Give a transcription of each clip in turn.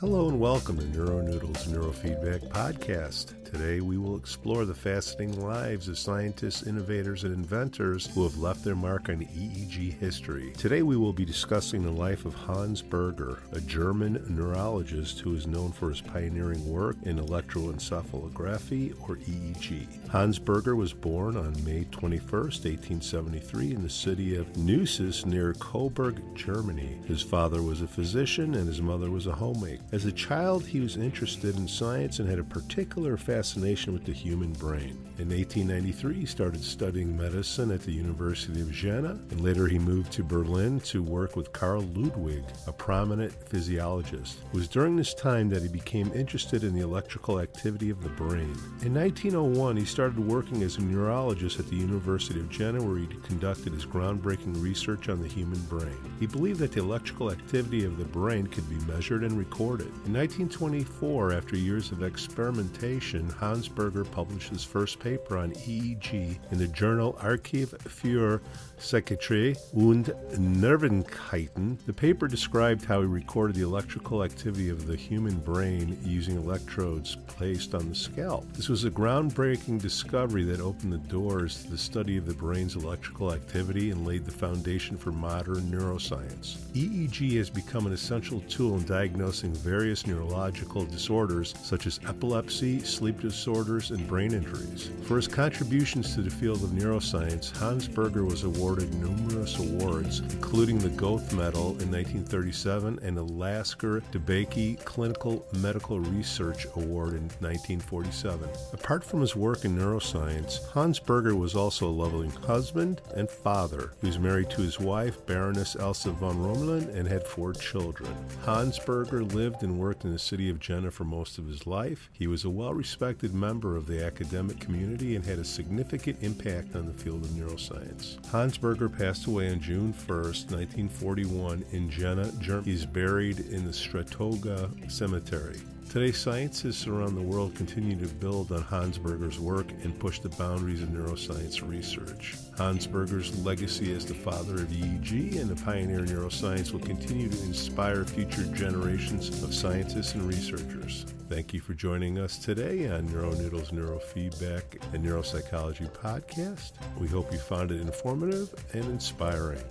Hello and welcome to NeuroNoodles Neurofeedback Podcast. Today we will explore the fascinating lives of scientists, innovators, and inventors who have left their mark on EEG history. Today we will be discussing the life of Hans Berger, a German neurologist who is known for his pioneering work in electroencephalography or EEG. Hans Berger was born on May 21, 1873 in the city of Neuss near Coburg, Germany. His father was a physician and his mother was a homemaker. As a child, he was interested in science and had a particular fascination with the human brain. In 1893, he started studying medicine at the University of Jena, and later he moved to Berlin to work with Carl Ludwig, a prominent physiologist. It was during this time that he became interested in the electrical activity of the brain. In 1901, he started working as a neurologist at the University of Jena, where he conducted his groundbreaking research on the human brain. He believed that the electrical activity of the brain could be measured and recorded in 1924, after years of experimentation, Hans Berger published his first paper on EEG in the journal Archiv für Psychiatrie und Nervenheiten. The paper described how he recorded the electrical activity of the human brain using electrodes placed on the scalp. This was a groundbreaking discovery that opened the doors to the study of the brain's electrical activity and laid the foundation for modern neuroscience. EEG has become an essential tool in diagnosing various neurological disorders such as epilepsy, sleep disorders, and brain injuries. For his contributions to the field of neuroscience, Hans Berger was awarded numerous awards, including the Goethe Medal in 1937 and the Lasker DeBakey Clinical Medical Research Award in 1947. Apart from his work in neuroscience, Hans Berger was also a loving husband and father. He was married to his wife, Baroness Elsa von Romelin, and had four children. Hans Berger lived lived and worked in the city of Jena for most of his life. He was a well respected member of the academic community and had a significant impact on the field of neuroscience. Hans Berger passed away on June 1, 1941, in Jena, Germany. He is buried in the Stratoga Cemetery. Today, scientists around the world continue to build on Hans Berger's work and push the boundaries of neuroscience research. Hans Berger's legacy as the father of EEG and the pioneer in neuroscience will continue to inspire future generations of scientists and researchers. Thank you for joining us today on NeuroNoodles Neurofeedback and Neuropsychology podcast. We hope you found it informative and inspiring.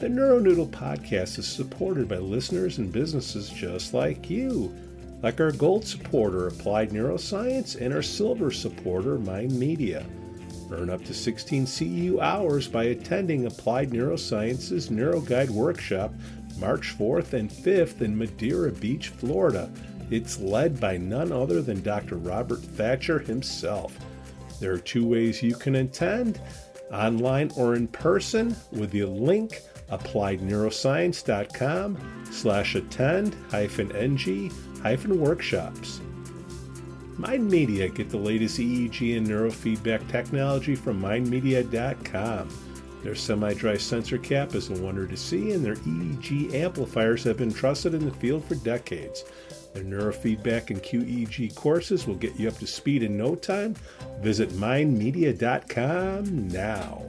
The NeuroNoodle podcast is supported by listeners and businesses just like you like our gold supporter, Applied Neuroscience, and our silver supporter, Mind Media. Earn up to 16 CEU hours by attending Applied Neuroscience's NeuroGuide Workshop March 4th and 5th in Madeira Beach, Florida. It's led by none other than Dr. Robert Thatcher himself. There are two ways you can attend online or in person with the link appliedneuroscience.com slash attend hyphen ng workshops. Mind Media get the latest EEG and neurofeedback technology from mindmedia.com. Their semi dry sensor cap is a wonder to see, and their EEG amplifiers have been trusted in the field for decades. Their neurofeedback and QEEG courses will get you up to speed in no time. Visit mindmedia.com now.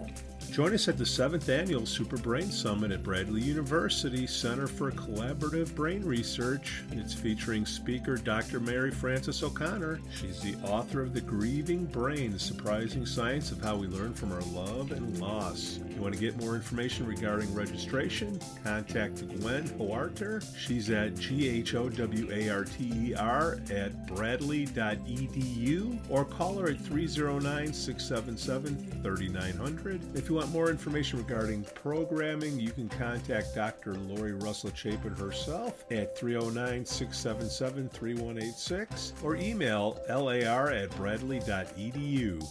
Join us at the 7th Annual Super Brain Summit at Bradley University Center for Collaborative Brain Research. It's featuring speaker Dr. Mary Frances O'Connor. She's the author of The Grieving Brain, the surprising science of how we learn from our love and loss. You want to get more information regarding registration? Contact Gwen Howarter. She's at G H O W A R T E R at bradley.edu or call her at 309 677 3900. If you want more information regarding programming, you can contact Dr. Lori Russell Chapin herself at 309 677 3186 or email lar at bradley.edu.